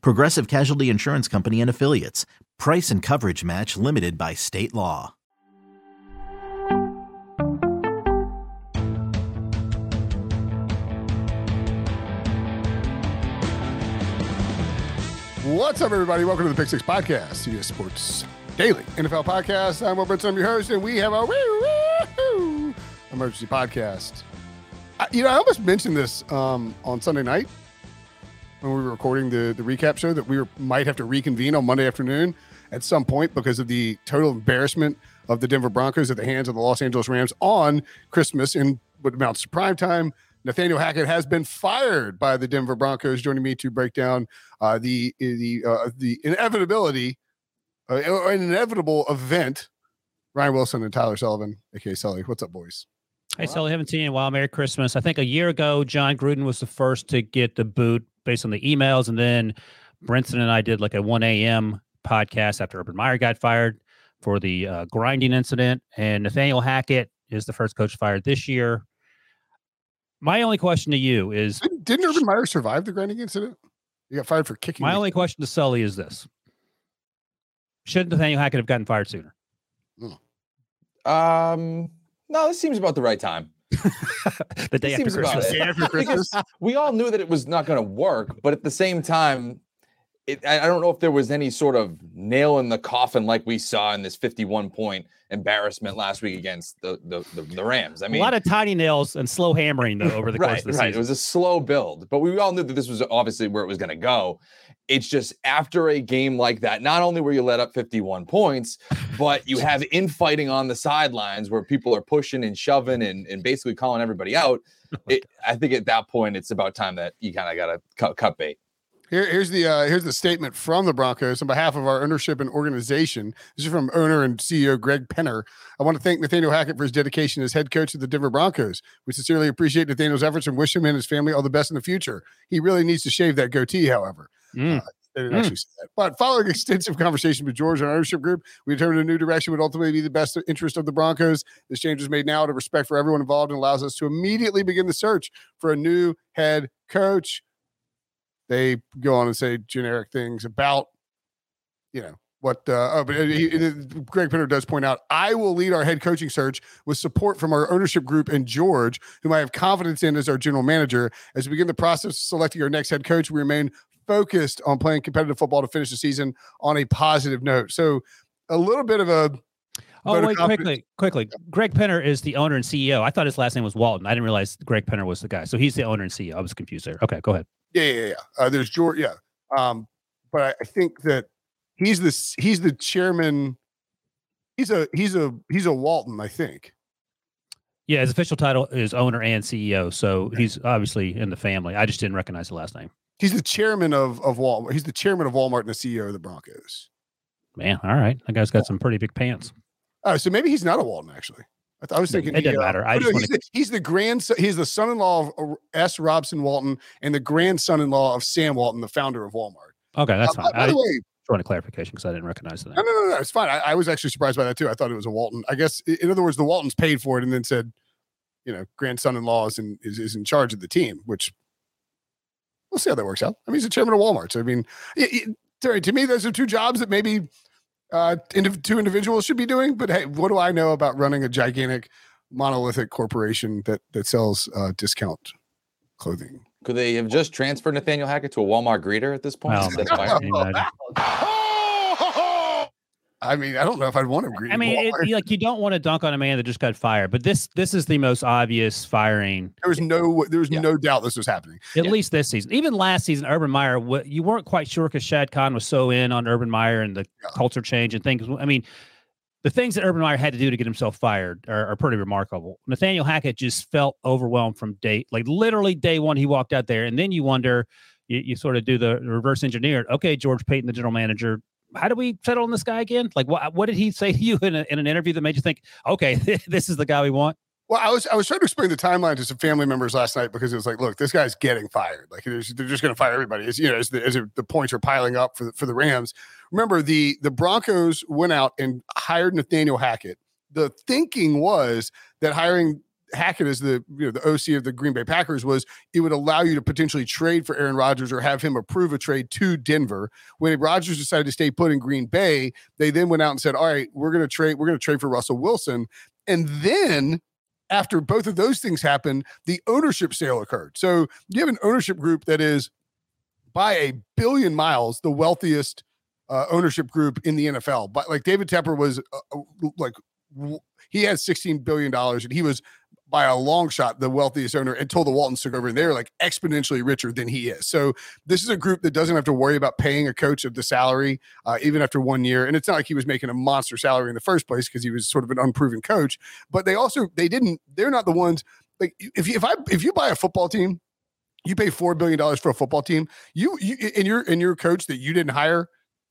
Progressive Casualty Insurance Company and Affiliates. Price and coverage match limited by state law. What's up, everybody? Welcome to the Pick Six Podcast, CBS Sports Daily NFL Podcast. I'm Will Brinson, your host, and we have a emergency podcast. I, you know, I almost mentioned this um, on Sunday night when we were recording the, the recap show that we were, might have to reconvene on Monday afternoon at some point because of the total embarrassment of the Denver Broncos at the hands of the Los Angeles Rams on Christmas in what amounts to prime time. Nathaniel Hackett has been fired by the Denver Broncos. Joining me to break down uh, the the uh, the inevitability, uh, an inevitable event. Ryan Wilson and Tyler Sullivan, aka Sully. What's up, boys? Hey, Sully, haven't seen you in a while. Merry Christmas. I think a year ago, Jon Gruden was the first to get the boot based on the emails, and then Brinson and I did like a 1 a.m. podcast after Urban Meyer got fired for the uh, grinding incident, and Nathaniel Hackett is the first coach fired this year. My only question to you is Didn't, didn't Urban Meyer survive the grinding incident? He got fired for kicking. my the- only question to Sully is this: Should Nathaniel Hackett have gotten fired sooner? Um, no, this seems about the right time. the day after Christmas. Day after Christmas. we all knew that it was not going to work, but at the same time, it, I don't know if there was any sort of nail in the coffin like we saw in this 51 point embarrassment last week against the the, the, the Rams. I mean, a lot of tiny nails and slow hammering though over the course of the right. It was a slow build, but we all knew that this was obviously where it was going to go. It's just after a game like that, not only were you let up 51 points, but you have infighting on the sidelines where people are pushing and shoving and, and basically calling everybody out. Oh it, I think at that point, it's about time that you kind of got to cut, cut bait. Here, here's the uh, here's the statement from the Broncos on behalf of our ownership and organization. This is from owner and CEO Greg Penner. I want to thank Nathaniel Hackett for his dedication as head coach of the Denver Broncos. We sincerely appreciate Nathaniel's efforts and wish him and his family all the best in the future. He really needs to shave that goatee, however. Mm. They didn't Mm. actually say that. But following extensive conversation with George and our ownership group, we determined a new direction would ultimately be the best interest of the Broncos. This change was made now to respect for everyone involved and allows us to immediately begin the search for a new head coach. They go on and say generic things about, you know, what. Uh, oh, but he, he- Greg Penner does point out, I will lead our head coaching search with support from our ownership group and George, whom I have confidence in as our general manager. As we begin the process of selecting our next head coach, we remain focused on playing competitive football to finish the season on a positive note. So a little bit of a Oh wait, quickly, quickly. Greg Penner is the owner and CEO. I thought his last name was Walton. I didn't realize Greg Penner was the guy. So he's the owner and CEO. I was confused there. Okay, go ahead. Yeah, yeah, yeah. Uh, there's George. Yeah, um, but I, I think that he's the he's the chairman. He's a he's a he's a Walton. I think. Yeah, his official title is owner and CEO. So he's obviously in the family. I just didn't recognize the last name. He's the chairman of of Walmart. He's the chairman of Walmart and the CEO of the Broncos. Man, all right. That guy's got some pretty big pants. Oh, so maybe he's not a Walton actually. I, was It thinking doesn't uh, matter. I oh, just no, he's, the, he's the grandson. He's the son-in-law of uh, S. Robson Walton and the grandson-in-law of Sam Walton, the founder of Walmart. Okay, that's Uh, fine. by I the just way, wanted clarification because I didn't recognize that. No, no, no, no. It's fine. I, I was actually surprised by that too. I thought it was a Walton. I guess, in other words, the Waltons paid for it and then said, you know, grandson-in-law is in is, is in charge of the team. Which we'll see how that works out. I mean, he's the chairman of Walmart, so I mean, i i- Terry, to me, those are two jobs that maybe uh, indiv- two individuals should be doing. But hey, what do I know about running a gigantic monolithic corporation that that sells uh, discount clothing? Could they have just transferred Nathaniel Hackett to a Walmart greeter at this point? Oh, instead my of God. firing him? Can you imagine? I mean, I don't know if I'd want to agree. I mean, it, like you don't want to dunk on a man that just got fired, but this this is the most obvious firing. There was no there was yeah. no doubt this was happening. At yeah. least this season. Even last season, Urban Meyer, what you weren't quite sure because Shad Khan was so in on Urban Meyer and the yeah. culture change and things. I mean, the things that Urban Meyer had to do to get himself fired are, are, pretty remarkable. Nathaniel Hackett just felt overwhelmed from day, like literally day one, he walked out there, and then you wonder, you, you sort of do the reverse engineer. Okay, George Paton, the general manager, how do we settle on this guy again? Like, what what did he say to you in, a, in an interview that made you think, okay, this is the guy we want? Well, I was I was trying to explain the timeline to some family members last night because it was like, look, this guy's getting fired. Like they're just going to fire everybody. As you know, as the, as the points are piling up for the, for the Rams. Remember the the Broncos went out and hired Nathaniel Hackett. The thinking was that hiring Hackett as the you know the OC of the Green Bay Packers was it would allow you to potentially trade for Aaron Rodgers or have him approve a trade to Denver. When Rodgers decided to stay put in Green Bay, they then went out and said, "All right, we're going to trade. We're going to trade for Russell Wilson." And then after both of those things happened, the ownership sale occurred. So you have an ownership group that is by a billion miles the wealthiest uh, ownership group in the NFL. But like David Tepper was uh, uh like he had 16 billion dollars and he was by a long shot the wealthiest owner until the Waltons took over, and they're like exponentially richer than he is. So this is a group that doesn't have to worry about paying a coach of the salary uh, even after one year. And it's not like he was making a monster salary in the first place because he was sort of an unproven coach. But they also they didn't. They're not the ones like if if I if you buy a football team, you pay four billion dollars for a football team. You you and your and your coach that you didn't hire,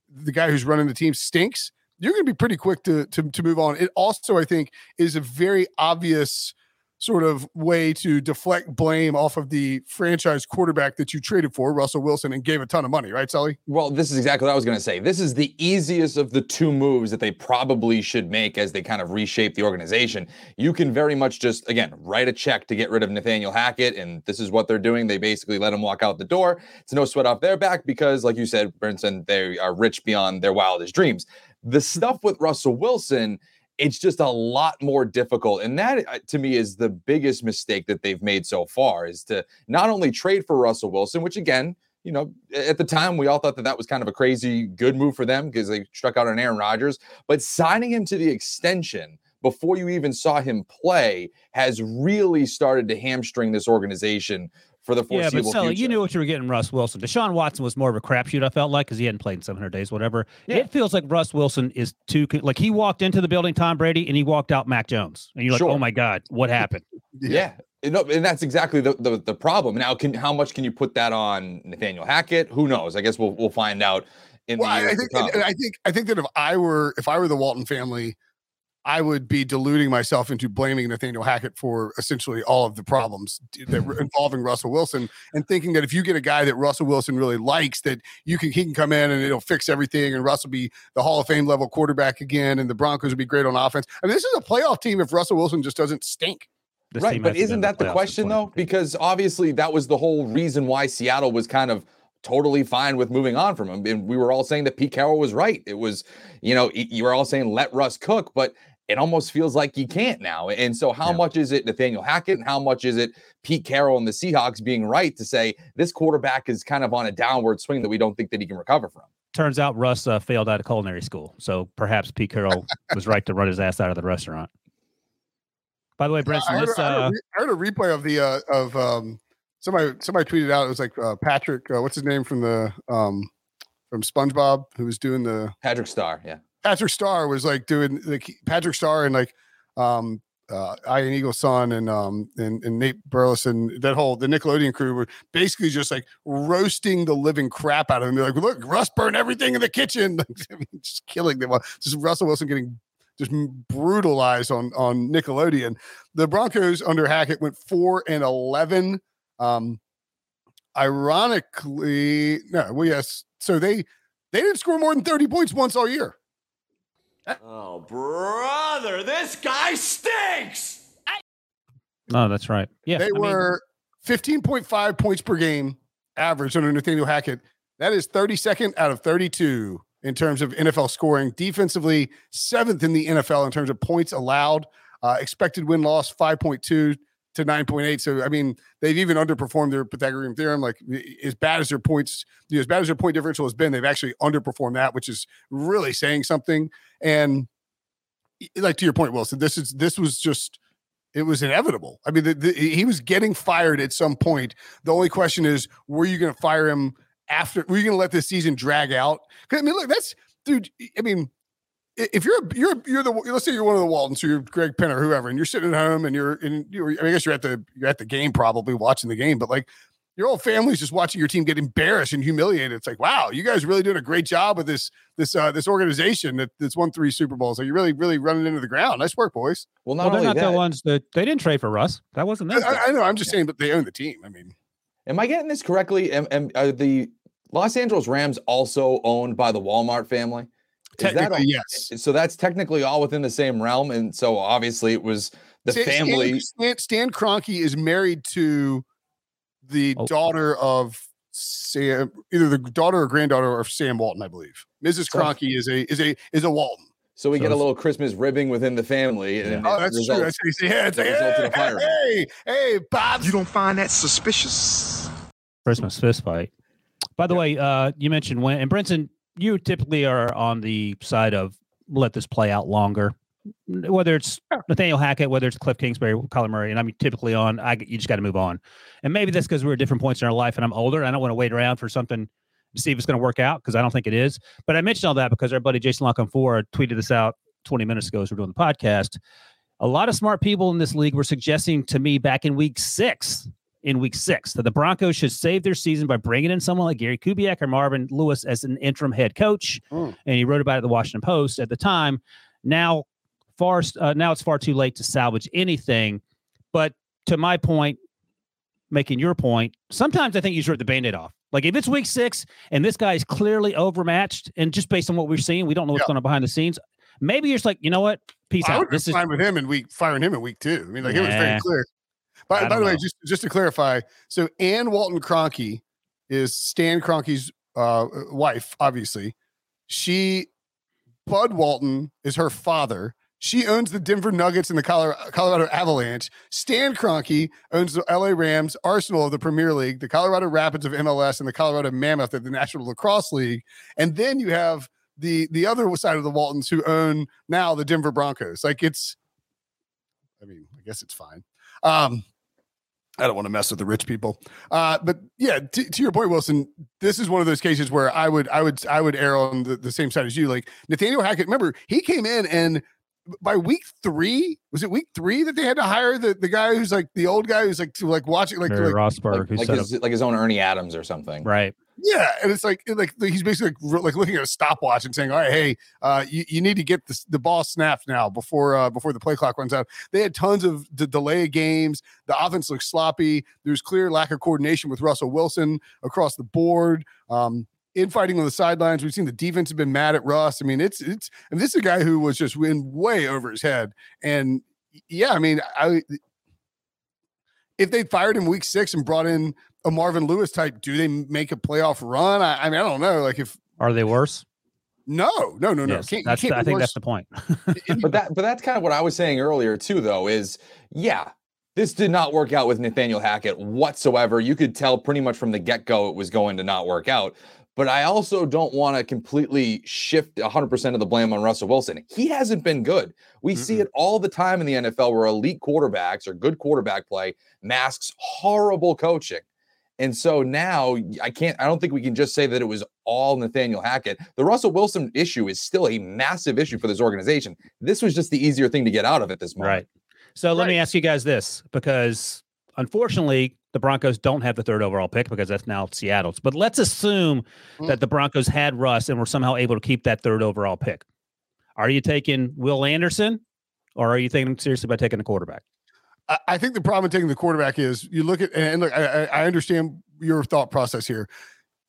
the guy who's running the team stinks. You're going to be pretty quick to, to to move on. It also, I think, is a very obvious sort of way to deflect blame off of the franchise quarterback that you traded for, Russell Wilson, and gave a ton of money, right, Sully? Well, this is exactly what I was going to say. This is the easiest of the two moves that they probably should make as they kind of reshape the organization. You can very much just, again, write a check to get rid of Nathaniel Hackett, and this is what they're doing. They basically let him walk out the door. It's no sweat off their back because, like you said, Brinson, they are rich beyond their wildest dreams. The stuff with Russell Wilson it's just a lot more difficult and that uh, to me is the biggest mistake that they've made so far is to not only trade for Russell Wilson which again you know at the time we all thought that that was kind of a crazy good move for them because they struck out on Aaron Rodgers but signing him to the extension before you even saw him play has really started to hamstring this organization for the foreseeable yeah, but Sully, you knew what you were getting, Russ Wilson. Deshaun Watson was more of a crapshoot. I felt like because he hadn't played in 700 days, whatever. Yeah. It feels like Russ Wilson is too like he walked into the building, Tom Brady, and he walked out Mac Jones, and you're like, sure. oh my god, what happened? yeah. And, and that's exactly the, the, the problem. Now, can how much can you put that on Nathaniel Hackett? Who knows? I guess we'll we'll find out in well, the years I think, I think I think that if I were if I were the Walton family, I would be deluding myself into blaming Nathaniel Hackett for essentially all of the problems that were mm-hmm. involving Russell Wilson, and thinking that if you get a guy that Russell Wilson really likes, that you can he can come in and it'll fix everything, and Russell be the Hall of Fame level quarterback again, and the Broncos will be great on offense. I mean, this is a playoff team if Russell Wilson just doesn't stink. This right, but isn't that the, the question though? Because obviously that was the whole reason why Seattle was kind of totally fine with moving on from him. And we were all saying that Pete Carroll was right. It was, you know, you were all saying let Russ cook, but it almost feels like you can't now. And so, how yeah. much is it Nathaniel Hackett and how much is it Pete Carroll and the Seahawks being right to say this quarterback is kind of on a downward swing that we don't think that he can recover from? Turns out Russ uh, failed out of culinary school, so perhaps Pete Carroll was right to run his ass out of the restaurant. By the way, Brent, I, this, I, heard, uh, I, heard a replay of the uh, of um, somebody somebody tweeted out. It was like uh, Patrick, uh, what's his name from the um, from SpongeBob, who was doing the Patrick Star, yeah Patrick Star was like doing like Patrick Star and like um uh Ian Eagle's son and um and, and Nate Burleson, that whole the Nickelodeon crew were basically just like roasting the living crap out of them. They're like, look, Russ burned everything in the kitchen, just killing them. Just Russell Wilson getting just brutalized on on Nickelodeon. The Broncos under Hackett went four and eleven. Um ironically, no, well, yes. So they they didn't score more than 30 points once all year. Oh, brother, this guy stinks. Oh, that's right. Yeah. They I were mean, 15.5 points per game average under Nathaniel Hackett. That is 32nd out of 32 in terms of NFL scoring. Defensively, seventh in the NFL in terms of points allowed. Uh, expected win loss 5.2. to 9.8. So I mean, they've even underperformed their Pythagorean theorem. Like as bad as their points, you know, as bad as their point differential has been, they've actually underperformed that, which is really saying something. And like to your point, Wilson, this is this was just it was inevitable. I mean, the, the, he was getting fired at some point. The only question is, were you going to fire him after? Were you going to let this season drag out? I mean, look, that's dude. I mean, if you're you're you're the let's say you're one of the Waltons, so you're Greg Penn or whoever, and you're sitting at home and you're in. You're, I, mean, I guess you're at the you're at the game probably watching the game, but like your whole family's just watching your team get embarrassed and humiliated. It's like, wow, you guys really doing a great job with this this uh, this organization that, that's won three Super Bowls. Are you really really running into the ground? Nice work, boys. Well, not well, they're not that, the ones that they didn't trade for Russ. That wasn't them. I, I, know. I'm just yeah. saying, but they own the team. I mean, am I getting this correctly? Am, am are the Los Angeles Rams also owned by the Walmart family? Is that all, yes. So that's technically all within the same realm, and so obviously it was the Stan, family. Stan, Stan Kroenke is married to the oh. daughter of Sam, either the daughter or granddaughter of Sam Walton, I believe. Mrs. Kroenke is a is a is a Walton. So we so get a little Christmas ribbing within the family. Yeah. And oh, that's results, true. That's, yeah, it's like, hey, hey, hey, Bob. You don't find that suspicious? Christmas fist fight. By the way, uh, you mentioned when and Brinson, you typically are on the side of let this play out longer whether it's Nathaniel Hackett, whether it's Cliff Kingsbury, Kyler Murray, and I'm typically on, I you just got to move on. And maybe that's because we're at different points in our life and I'm older. I don't want to wait around for something to see if it's going to work out because I don't think it is. But I mentioned all that because our buddy Jason La Canfora tweeted this out 20 minutes ago as we're doing the podcast. A lot of smart people in this league were suggesting to me back in week six, in week six, that the Broncos should save their season by bringing in someone like Gary Kubiak or Marvin Lewis as an interim head coach. Mm. And he wrote about it in the Washington Post at the time. Now far uh, now it's far too late to salvage anything. But to my point, making your point, sometimes I think you should rip the band-aid off. Like if it's week six and this guy is clearly overmatched, and just based on what we're seeing, we don't know what's yeah. going on behind the scenes. Maybe you're just like, you know what? Peace I out. This is fine with him and week firing him in week two. I mean, like it was very clear. By, by the way, just just to clarify, so Ann Walton Kroenke is Stan Kroenke's uh, wife, obviously. She Bud Walton is her father. She owns the Denver Nuggets and the Colorado Avalanche. Stan Kroenke owns the LA Rams, Arsenal of the Premier League, the Colorado Rapids of MLS, and the Colorado Mammoth of the National Lacrosse League. And then you have the the other side of the Waltons who own now the Denver Broncos. Like it's, I mean, I guess it's fine. Um, I don't want to mess with the rich people. Uh, but yeah, t- to your point, Wilson, this is one of those cases where I would, I would, I would err on the, the same side as you. Like Nathaniel Hackett, remember he came in and by week three, was it week three that they had to hire the, the guy who's like the old guy who's like to like watching like, Barry like Rosburg, like, like his, like his own Ernie Adams or something, right? Yeah, and it's like like he's basically like, like looking at a stopwatch and saying, "All right, hey, uh, you, you need to get the, the ball snapped now before uh, before the play clock runs out." They had tons of the delay games. The offense looked sloppy. There's clear lack of coordination with Russell Wilson across the board. Um, infighting on the sidelines. We've seen the defense have been mad at Russ. I mean, it's it's and this is a guy who was just in way over his head. And yeah, I mean, I if they fired him week six and brought in a Marvin Lewis type, do they make a playoff run? I, I mean, I don't know. Like if are they worse? No, no, no, no. Yes, can't, that's, can't I think worse. that's the point. but that but that's kind of what I was saying earlier too, though, is yeah, this did not work out with Nathaniel Hackett whatsoever. You could tell pretty much from the get-go it was going to not work out but I also don't want to completely shift 100% of the blame on Russell Wilson. He hasn't been good. We mm see it all the time in the NFL where elite quarterbacks or good quarterback play masks horrible coaching. And so now I can't, I don't think we can just say that it was all Nathaniel Hackett. The Russell Wilson issue is still a massive issue for this organization. This was just the easier thing to get out of at this moment. Right. So right. let me ask you guys this because unfortunately, the Broncos don't have the third overall pick because that's now Seattle's. But let's assume mm. that the Broncos had Russ and were somehow able to keep that third overall pick. Are you taking Will Anderson or are you thinking seriously about taking the quarterback? I think the problem with taking the quarterback is you look at and look, I, I understand your thought process here.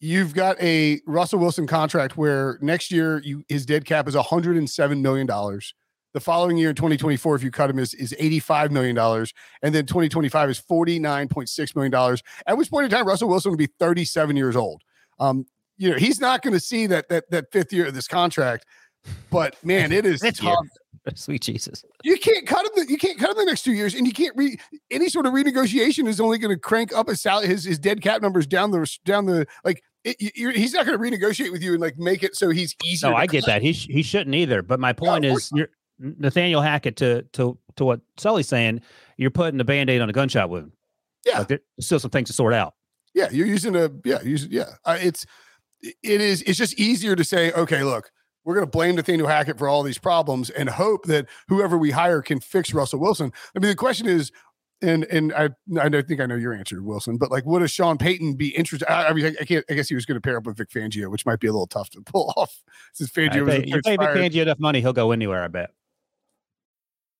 You've got a Russell Wilson contract where next year you his dead cap is 107 million dollars. The following year, 2024, if you cut him, is, is $85 million. And then 2025 is $49.6 million. At which point in time, Russell Wilson will be 37 years old. Um, you know, he's not going to see that that that fifth year of this contract. But man, it is tough. Sweet Jesus. You can't cut him. The, you can't cut him the next two years, and you can't re any sort of renegotiation is only going to crank up his salary, his his dead cap numbers down the down the like. It, he's not going to renegotiate with you and like make it so he's easier. No, I get that. He sh- he shouldn't either. But my point is, you're Nathaniel Hackett to to to what Sully's saying. You're putting a band aid on a gunshot wound. Yeah, like there's still some things to sort out. Yeah, you're using a yeah, using yeah. Uh, it's it is it's just easier to say, okay, look, we're going to blame Nathaniel Hackett for all these problems and hope that whoever we hire can fix Russell Wilson. I mean, the question is, and and I I think I know your answer, Wilson, but like, would a Sean Payton be interested? I, I mean, I, I, can't. I guess he was going to pair up with Vic Fangio, which might be a little tough to pull off. Since Fangio was pay, you pay Vic Fangio enough money, he'll go anywhere. I bet.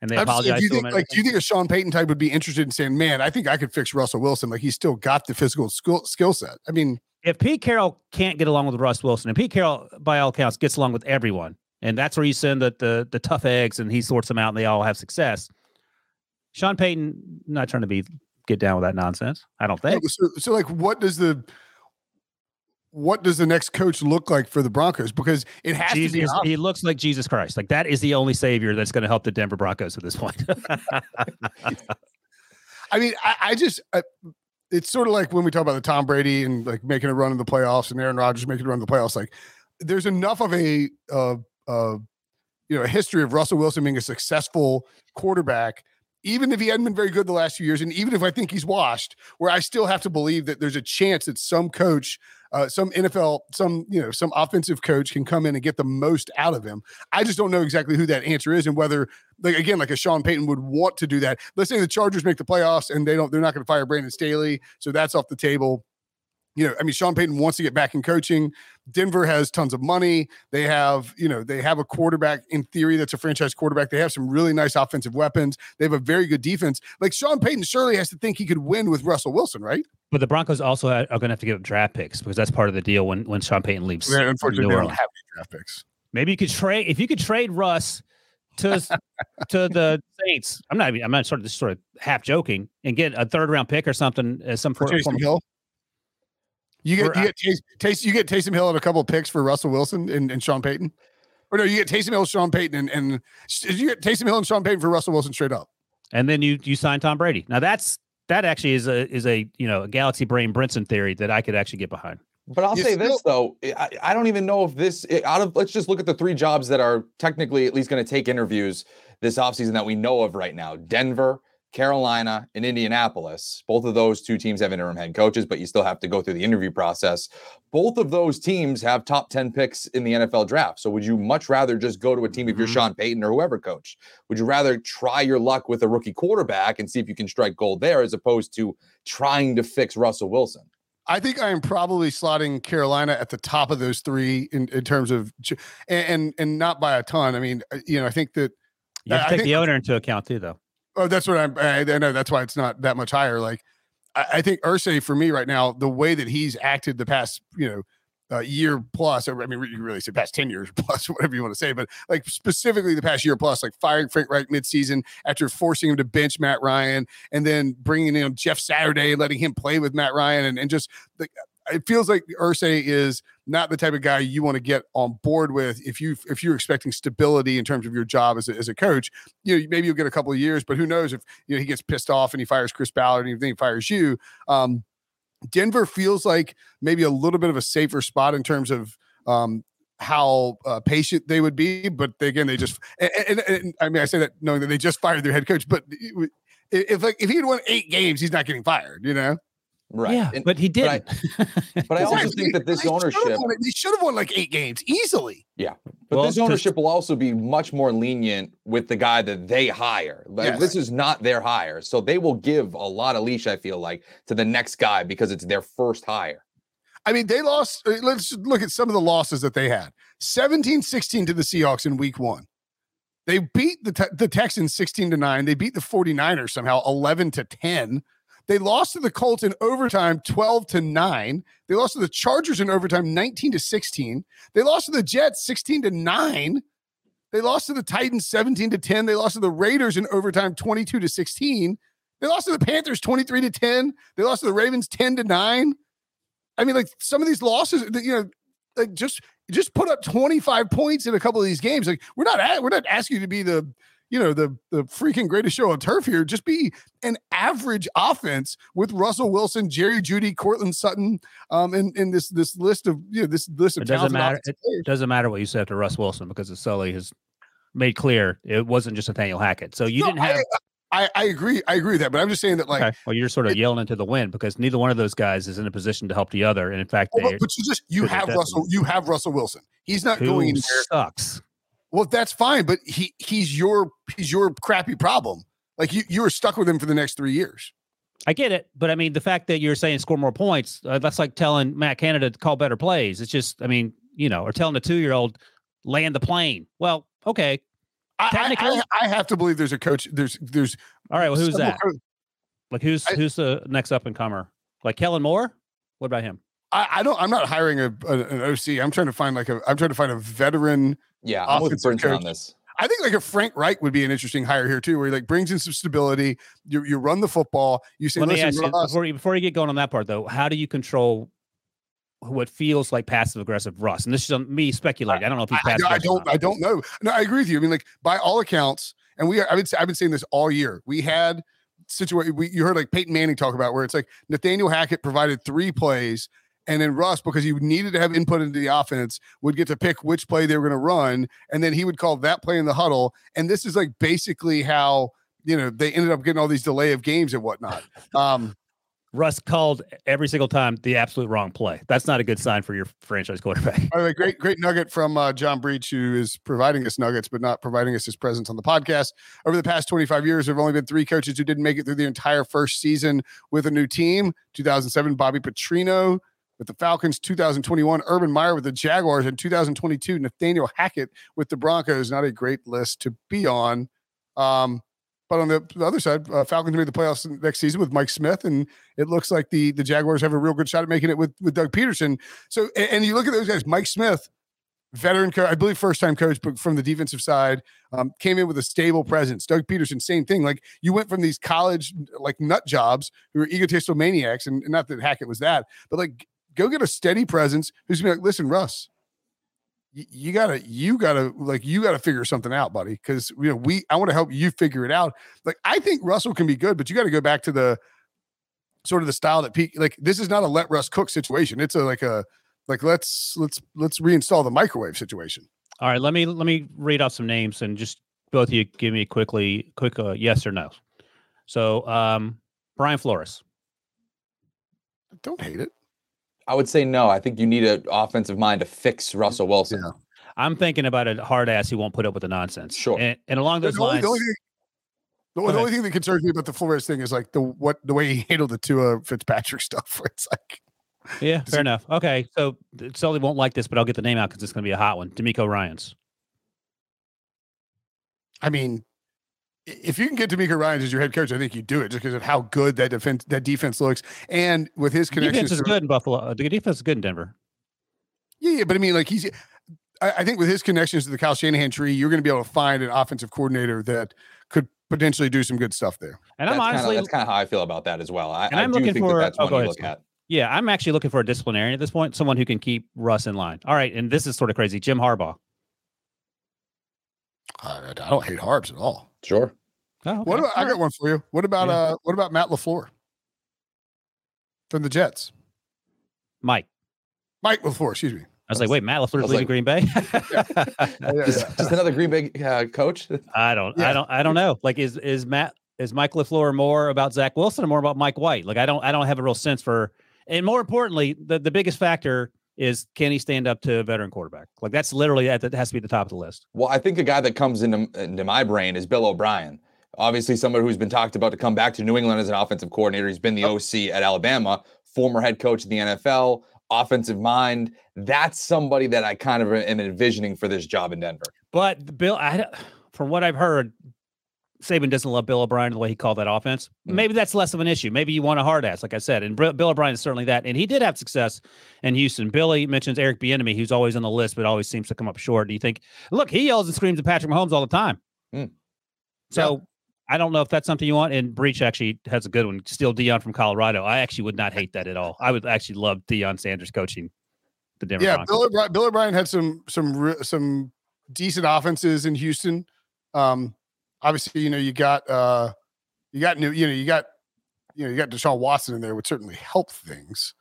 and they apologize. Do you, think, like, do you think a Sean Payton type would be interested in saying, "Man, I think I could fix Russell Wilson. Like he's still got the physical skill skill set." I mean, if Pete Carroll can't get along with Russ Wilson, and Pete Carroll, by all accounts, gets along with everyone, and that's where you send the the, the tough eggs, and he sorts them out, and they all have success. Sean Payton, not trying to be get down with that nonsense. I don't think. So, so like, what does the what does the next coach look like for the Broncos? Because it has Jesus, to be. He looks like Jesus Christ. Like that is the only savior that's going to help the Denver Broncos at this point. I mean, I, I just. I, it's sort of like when we talk about the Tom Brady and like making a run in the playoffs and Aaron Rodgers making a run in the playoffs. Like, there's enough of a, uh, uh, you know, a history of Russell Wilson being a successful quarterback even if he hadn't been very good the last few years, and even if I think he's washed, where I still have to believe that there's a chance that some coach uh, some NFL, some you know, some offensive coach can come in and get the most out of him. I just don't know exactly who that answer is and whether, like again, like a Sean Payton would want to do that. Let's say the Chargers make the playoffs and they don't, they're not going to fire Brandon Staley, so that's off the table you know, I mean, Sean Payton wants to get back in coaching. Denver has tons of money. They have, you know, they have a quarterback in theory that's a franchise quarterback. They have some really nice offensive weapons. They have a very good defense. Like Sean Payton surely has to think he could win with Russell Wilson, right? But the Broncos also are going to have to give up draft picks because that's part of the deal when when Sean Payton leaves. Yeah, unfortunately, they don't have any draft picks. Maybe you could trade if you could trade Russ to to the Saints. I'm not. I'm not sort of just sort of half joking and get a third round pick or something as some for, Taysom Hill. You get you get Taste, you get Taysom Hill and a couple of picks for Russell Wilson and, and Sean Payton. Or no, you get Taysom Hill, Sean Payton, and, and you get Taysom Hill and Sean Payton for Russell Wilson straight up. And then you you sign Tom Brady. Now that's that actually is a is a you know a galaxy brain Brinson theory that I could actually get behind. But I'll you say still, this though, I, I, don't even know if this out of let's just look at the three jobs that are technically at least going to take interviews this offseason that we know of right now. Denver, Carolina and Indianapolis. Both of those two teams have interim head coaches, but you still have to go through the interview process. Both of those teams have top 10 picks in the NFL draft. So would you much rather just go to a team if you're mm-hmm. Sean Payton or whoever coach? Would you rather try your luck with a rookie quarterback and see if you can strike gold there as opposed to trying to fix Russell Wilson? I think I am probably slotting Carolina at the top of those three in, in terms of and, and, and not by a ton. I mean, uh, you know, I think that you have to take the owner into account too, though. Oh, that's what I'm. I, I know that's why it's not that much higher. Like, I, I, think Irsay for me right now, the way that he's acted the past, you know, uh, year plus. I mean, you really say past ten years plus, whatever you want to say, but like specifically the past year plus, like firing Frank Reich midseason after forcing him to bench Matt Ryan, and then bringing in Jeff Saturday, letting him play with Matt Ryan, and, and just like it feels like Irsay is not the type of guy you want to get on board with if you if you're expecting stability in terms of your job as a, as a coach. You know, maybe you'll get a couple of years, but who knows if you know he gets pissed off and he fires Chris Ballard and he fires you. Um, Denver feels like maybe a little bit of a safer spot in terms of um, how uh, patient they would be, but again, they just and, and, and, I mean, I say that knowing that they just fired their head coach, but if like if he had won eight games, he's not getting fired, you know. Right. Yeah, And- but he didn't. But I, but I also think that this ownership, won it. They should have won like eight games easily. yeah, but Well, this ownership will also be much more lenient with the guy that they hire. Like Yes. this is not their hire, so they will give a lot of leash. I feel like to the next guy because it's their first hire. I mean, they lost. uh, Let's look at some of the losses that they had 17 16 to the Seahawks in week one. They beat the, the Texans 16 to 9. They beat the 49ers somehow 11 to 10. They lost to the Colts in overtime 12 to 9. They lost to the Chargers in overtime 19 to 16. They lost to the Jets 16 to 9. They lost to the Titans 17 to 10. They lost to the Raiders in overtime 22 to 16. They lost to the Panthers 23 to 10. They lost to the Ravens 10 to 9. I mean, like some of these losses, you know, like just just put up 25 points in a couple of these games. Like we're not at, we're not asking you to be the you know the the freaking greatest show on turf here. Just be an average offense with Russell Wilson, Jerry Jeudy, Courtland Sutton, um, and and this this list of you know this list of It doesn't matter. It players. doesn't matter what you said to Russ Wilson because the Sully has made clear it wasn't just Nathaniel Hackett. So you No, didn't have. I, I, I agree. I agree with that, but I'm just saying that like okay. Well, you're sort of yelling into the wind because neither one of those guys is in a position to help the other, and in fact, Well, but, you just you have. Russell you have Russell Wilson. He's not going anywhere. sucks. Well, that's fine, but he he's your he's your crappy problem. Like you you are stuck with him for the next three years. I get it, but I mean, the fact that you're saying score more points, uh, that's like telling Matt Canada to call better plays. It's just, I mean, you know, or telling a two year old land the plane. Well, okay, I, I, I, I have to believe there's a coach. There's there's all right. Well, who's that? co- Like, who's I- who's the next up and comer? Like Kellen Moore? What about him? I, I don't. I'm not hiring a, a an OC. I'm trying to find like a. I'm trying to find a veteran. Yeah, I'm with Offensive Brinson on this. I think like a Frank Reich would be an interesting hire here too, where he like brings in some stability. You you run the football. You say, Let me listen, ask you before you, before you get going on that part though. How do you control what feels like passive aggressive Russ? And this is um, me speculating. I don't know if he's I, passive. I aggressive or don't. not. I don't know. No, I agree with you. I mean, like by all accounts, and we. Are, I've been. I've been saying this all year. We had situation. We you heard like Peyton Manning talk about where it's like Nathaniel Hackett provided three plays, and then Russ because he needed to have input into the offense would get to pick which play they were going to run, and then he would call that play in the huddle. And this is like basically how you know they ended up getting all these delay of games and whatnot. Um, Russ called every single time the absolute wrong play. That's not a good sign for your franchise quarterback. By the way, great, great nugget from uh, John Breech, who is providing us nuggets, but not providing us his presence on the podcast. Over the past 25 years, there have only been three coaches who didn't make it through the entire first season with a new team 2007, Bobby Petrino with the Falcons, 2021, Urban Meyer with the Jaguars, and 2022, Nathaniel Hackett with the Broncos. Not a great list to be on. Um, but on the, the other side, uh, Falcons made the playoffs next season with Mike Smith, and it looks like the the Jaguars have a real good shot at making it with with Doug Pederson. So, a- and you look at those guys, Mike Smith, veteran coach, I believe first time coach, but from the defensive side, um, came in with a stable presence. Doug Pederson, same thing. Like you went from these college like nut jobs who were egotistical maniacs, and, and not that Hackett was that, but like go get a steady presence who's gonna be like, listen, Russ. You gotta, you gotta, like, you gotta figure something out, buddy. Because you know, we, I want to help you figure it out. Like, I think Russell can be good, but you got to go back to the sort of the style that Pete like this is not a let Russ cook situation. It's a like a like let's let's let's reinstall the microwave situation. All right, let me let me read off some names and just both of you give me quickly quick uh, yes or no. So, um, Brian Flores. Don't hate it. I would say no. I think you need an offensive mind to fix Russell Wilson. Yeah. I'm thinking about a hard ass who won't put up with the nonsense. Sure. And, and along those The only, lines, the only thing, the, Go the only thing that concerns me about the Flores thing is like the what the way he handled the Tua Fitzpatrick stuff. Where it's like yeah, fair enough. Okay, so uh, Sully won't like this, but I'll get the name out because it's going to be a hot one. DeMeco Ryans. I mean, i- if you can get DeMeco Ryans as your head coach, I think you do it just because of how good that defense that defense looks, and with his Defense connections. is to- good in Buffalo. Uh, The defense is good in Denver. Yeah, yeah, but I mean, like he's. I, I think with his connections to the Kyle Shanahan tree, you're going to be able to find an offensive coordinator that could potentially do some good stuff there. And That's I'm honestly, kinda, that's kind of how I feel about that as well. I, And I I'm do looking think for- that that's oh, one go you ahead, look at. yeah, I'm actually looking for a disciplinarian at this point, someone who can keep Russ in line. All right, and this is sort of crazy. Jim Harbaugh. I, I don't hate Harbs at all. Sure. Oh, What about, I got one for you. What about Yeah. uh what about Matt LaFleur from the Jets? Mike. Mike LaFleur, excuse me. I was like, wait, Matt LaFleur's leaving like- Green Bay. just, just another Green Bay uh, coach. I don't, Yeah. I don't, I don't know. Like, is is Matt is Mike LaFleur more about Zach Wilson or more about Mike White? Like, I don't, I don't have a real sense for. And more importantly, the the biggest factor is can he stand up to a veteran quarterback? Like, that's literally that has to be the top of the list. Well, I think a guy that comes into, into my brain is Bill O'Brien. Obviously, somebody who's been talked about to come back to New England as an offensive coordinator. He's been the OC at Alabama, former head coach in the NFL, offensive mind. That's somebody that I kind of am envisioning for this job in Denver. But Bill, I, from what I've heard, Saban doesn't love Bill O'Brien the way he called that offense. Mm. Maybe that's less of an issue. Maybe you want a hard ass, like I said. And Bill O'Brien is certainly that. And he did have success in Houston. Billy mentions Eric Bieniemy, who's always on the list, but always seems to come up short. Do you think? Look, he yells and screams at Patrick Mahomes all the time. Mm. So I don't know if that's something you want. And Breech actually has a good one. Steal Deion from Colorado. I actually would not hate that at all. I would actually love Deion Sanders coaching the Denver Yeah, Broncos. Bill O'Brien, Bill O'Brien had some some some decent offenses in Houston. Um, obviously, you know you got uh, you got new, you know you got you know you got Deshaun Watson in there would certainly help things,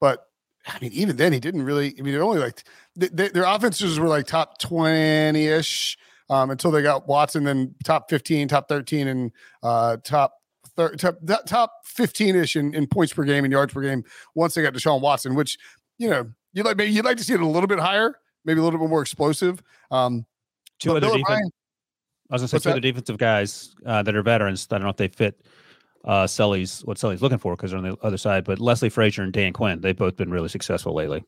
but I mean even then he didn't really. I mean they're only like th- th- their offenses were like top twenty ish um, until they got Watson, then top fifteen, top thirteen, and uh, top. Thir- top, top 15 ish in, in points per game and yards per game once they got Deshaun Watson, which you know, you'd like maybe you'd like to see it a little bit higher, maybe a little bit more explosive. Um, Two other defense- O'Brien- I was gonna say two that? other defensive guys uh, that are veterans. I don't know if they fit uh, Sully's what Sully's looking for because they're on the other side. But Leslie Frazier and Dan Quinn, they've both been really successful lately,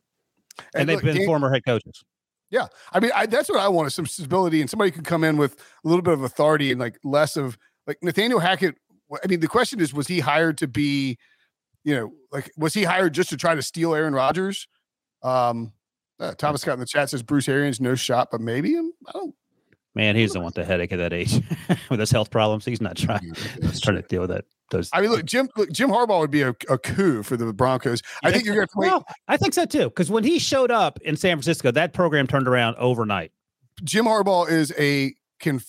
and, And they've look, been Dan- former head coaches. Yeah, I mean, I, that's what I want is some stability and somebody could come in with a little bit of authority and like less of like Nathaniel Hackett. I mean, the question is, was he hired to be, you know, like was he hired just to try to steal Aaron Rodgers? Um, uh, Thomas Scott in the chat says Bruce Arians no shot, but maybe um, I don't. Man, he doesn't want the headache at that age with his health problems. He's not trying. He's trying to deal with that. Those. I mean, look, Jim look, Jim Harbaugh would be a, a coup for the Broncos. I think you're going to. Well, I think so too. Because when he showed up in San Francisco, that program turned around overnight. Jim Harbaugh is a can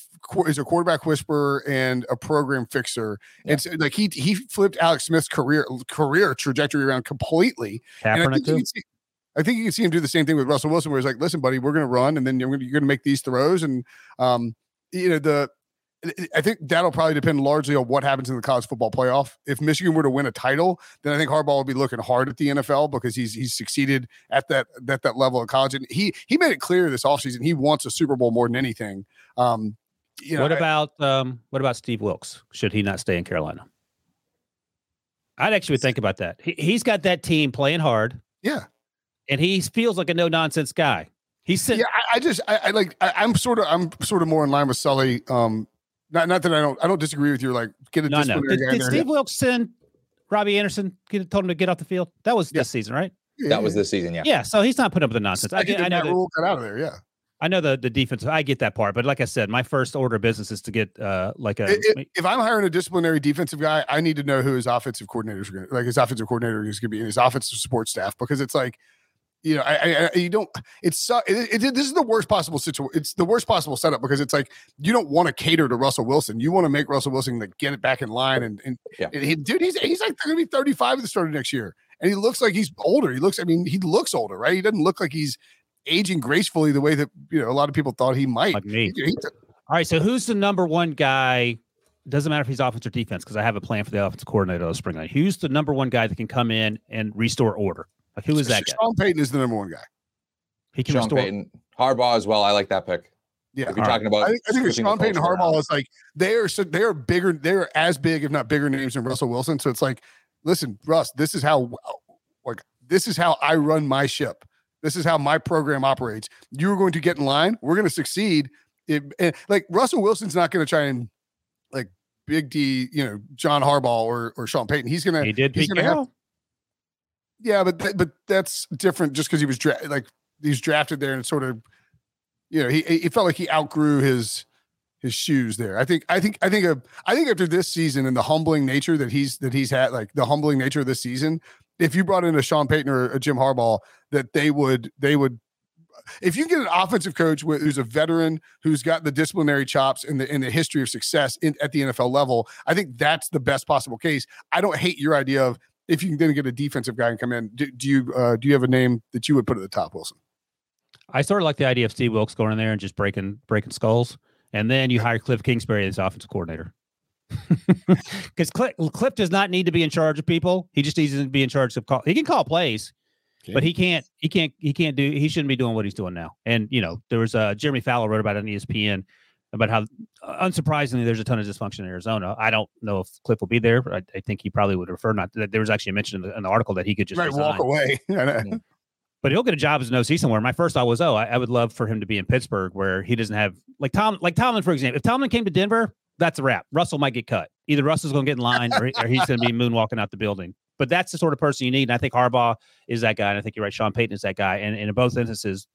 is a quarterback whisperer and a program fixer. And so, like he he flipped Alex Smith's career career trajectory around completely. Kaepernick think, you too. can see, I think you can see him do the same thing with Russell Wilson, where he's like, "Listen, buddy, we're going to run, and then you're going to, you're going to make these throws." And um, you know the. I think that'll probably depend largely on what happens in the college football playoff. If Michigan were to win a title, then I think Harbaugh will be looking hard at the NFL because he's he's succeeded at that at that level of college, and he he made it clear this offseason he wants a Super Bowl more than anything. Um, you know, what I- about um, what about Steve Wilks? Should he not stay in Carolina? I'd actually think about that. He, he's got that team playing hard. Yeah. and he feels like a no nonsense guy. He's sitting. yeah, I, I just I, I like I, I'm sort of I'm sort of more in line with Sully. Um, not not that I don't I don't disagree with you. Like get a No, no. disciplinary Did, guy did there. Steve Wilks send Robbie Anderson? Get, told him to get off the field. That was this season, right? That was this season, yeah. Yeah. So he's not putting up with the nonsense. I, Second get, I know. That- Rule got out of there. Yeah. I know the the defense. I get that part, but like I said, my first order of business is to get uh like a. I- i- if I'm hiring a disciplinary defensive guy, I need to know who his offensive coordinators are going to like. His offensive coordinator is going to be in his offensive support staff because it's like, you know, I, I, you don't. It's so. It, it, this is the worst possible situation. It's the worst possible setup because it's like you don't want to cater to Russell Wilson. You want to make Russell Wilson like get it back in line and and, Yeah. and he, dude, he's he's like going to be 35 at the start of next year, and he looks like he's older. He looks. I mean, he looks older, right? He doesn't look like he's aging gracefully the way that you know a lot of people thought he might. Like me. He- he- All right. So who's the number one guy? Doesn't matter if he's offense or defense because I have a plan for the offensive coordinator of spring. Night. Who's the number one guy that can come in and restore order? Like who is that guy? Sean Payton is the number one guy. He can Sean restore. Payton, Harbaugh as well. I like that pick. Yeah, If you're talking about I think, I think Sean Payton and Harbaugh around. is like they are so they are bigger. They are as big, if not bigger, names than Russell Wilson. So it's like, listen, Russ, this is how like this is how I run my ship. This is how my program operates. You are going to get in line. We're going to succeed. It, and like Russell Wilson's not going to try and like Big D, you know, John Harbaugh or or Sean Payton. He's gonna He did he's Pete gonna have- Carroll. Yeah, but th- but that's different just because he was dra- like he's drafted there and sort of, you know, he it felt like he outgrew his his shoes there. I think I think I think a, I think after this season and the humbling nature that he's that he's had, like the humbling nature of this season, if you brought in a Sean Payton or a Jim Harbaugh, that they would they would. If you get an offensive coach who's a veteran, who's got the disciplinary chops and the in the history of success in, at the NFL level, I think that's the best possible case. I don't hate your idea of if you can then get a defensive guy and come in. Do, do you uh, do you have a name that you would put at the top, Wilson? I sort of like the idea of Steve Wilks going in there and just breaking breaking skulls, and then you hire Cliff Kingsbury as offensive coordinator. Because Cliff, Cliff does not need to be in charge of people; he just needs to be in charge of call. He can call plays, but he can't. He can't. He can't do. He shouldn't be doing what he's doing now. And you know, there was uh, Jeremy Fowler wrote about it on ESPN about how uh, unsurprisingly there's a ton of dysfunction in Arizona. I don't know if Cliff will be there, but I, I think he probably would refer not. That there was actually a mention in the, in the article that he could just Right, walk away. Yeah. But he'll get a job as an OC somewhere. My first thought was, oh, I, I would love for him to be in Pittsburgh, where he doesn't have like Tom, like Tomlin, for example. If Tomlin came to Denver, that's a wrap. Russell might get cut. Either Russell's going to get in line, or, or he's going to be moonwalking out the building. But that's the sort of person you need. And I think Harbaugh is that guy. And I think you're right. Sean Payton is that guy. And, and in both instances,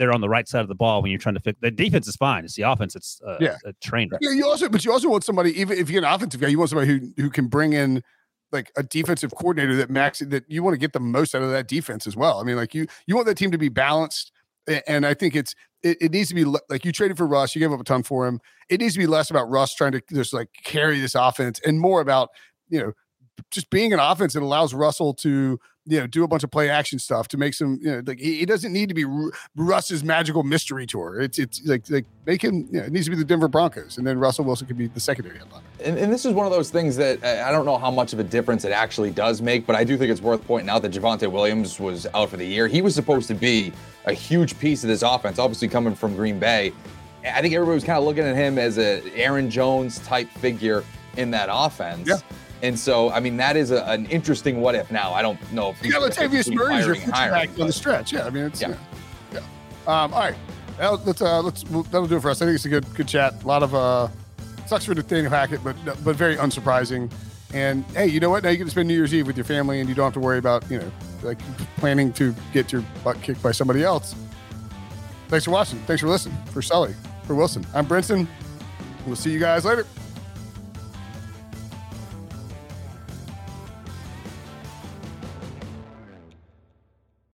they're on the right side of the ball when you're trying to fix the defense is fine. It's the offense. It's uh, Yeah. a trainer. Yeah, you also, but you also want somebody, even if you're an offensive guy, you want somebody who who can bring in like a defensive coordinator that max that you want to get the most out of that defense as well. I mean, like you you want that team to be balanced, and I think it's it, it needs to be like you traded for Russ, you gave up a ton for him. It needs to be less about Russ trying to just like carry this offense and more about you know just being an offense that allows Russell to you know do a bunch of play action stuff to make some you know like he, he doesn't need to be Ru- Russ's magical mystery tour. It's it's like like make him you know, it needs to be the Denver Broncos and then Russell Wilson could be the secondary headliner. And, and this is one of those things that I don't know how much of a difference it actually does make, but I do think it's worth pointing out that Javonte Williams was out for the year. He was supposed to be a huge piece of this offense, obviously coming from Green Bay. I think everybody was kind of looking at him as a Aaron Jones type figure in that offense. Yeah. And so, I mean, that is a, an interesting what if now. I don't know if You got Latavius keep Murray as your hiring, on the stretch. Yeah, I mean it's Yeah. yeah. Um, all right, That'll- let's uh, let's that'll do it for us. I think it's a good good chat. A lot of uh, sucks for Nathaniel Hackett, but but very unsurprising. And hey, you know what? Now you get to spend New Year's Eve with your family, and you don't have to worry about you know like planning to get your butt kicked by somebody else. Thanks for watching. Thanks for listening. For Sully, for Wilson, I'm Brinson. We'll see you guys later.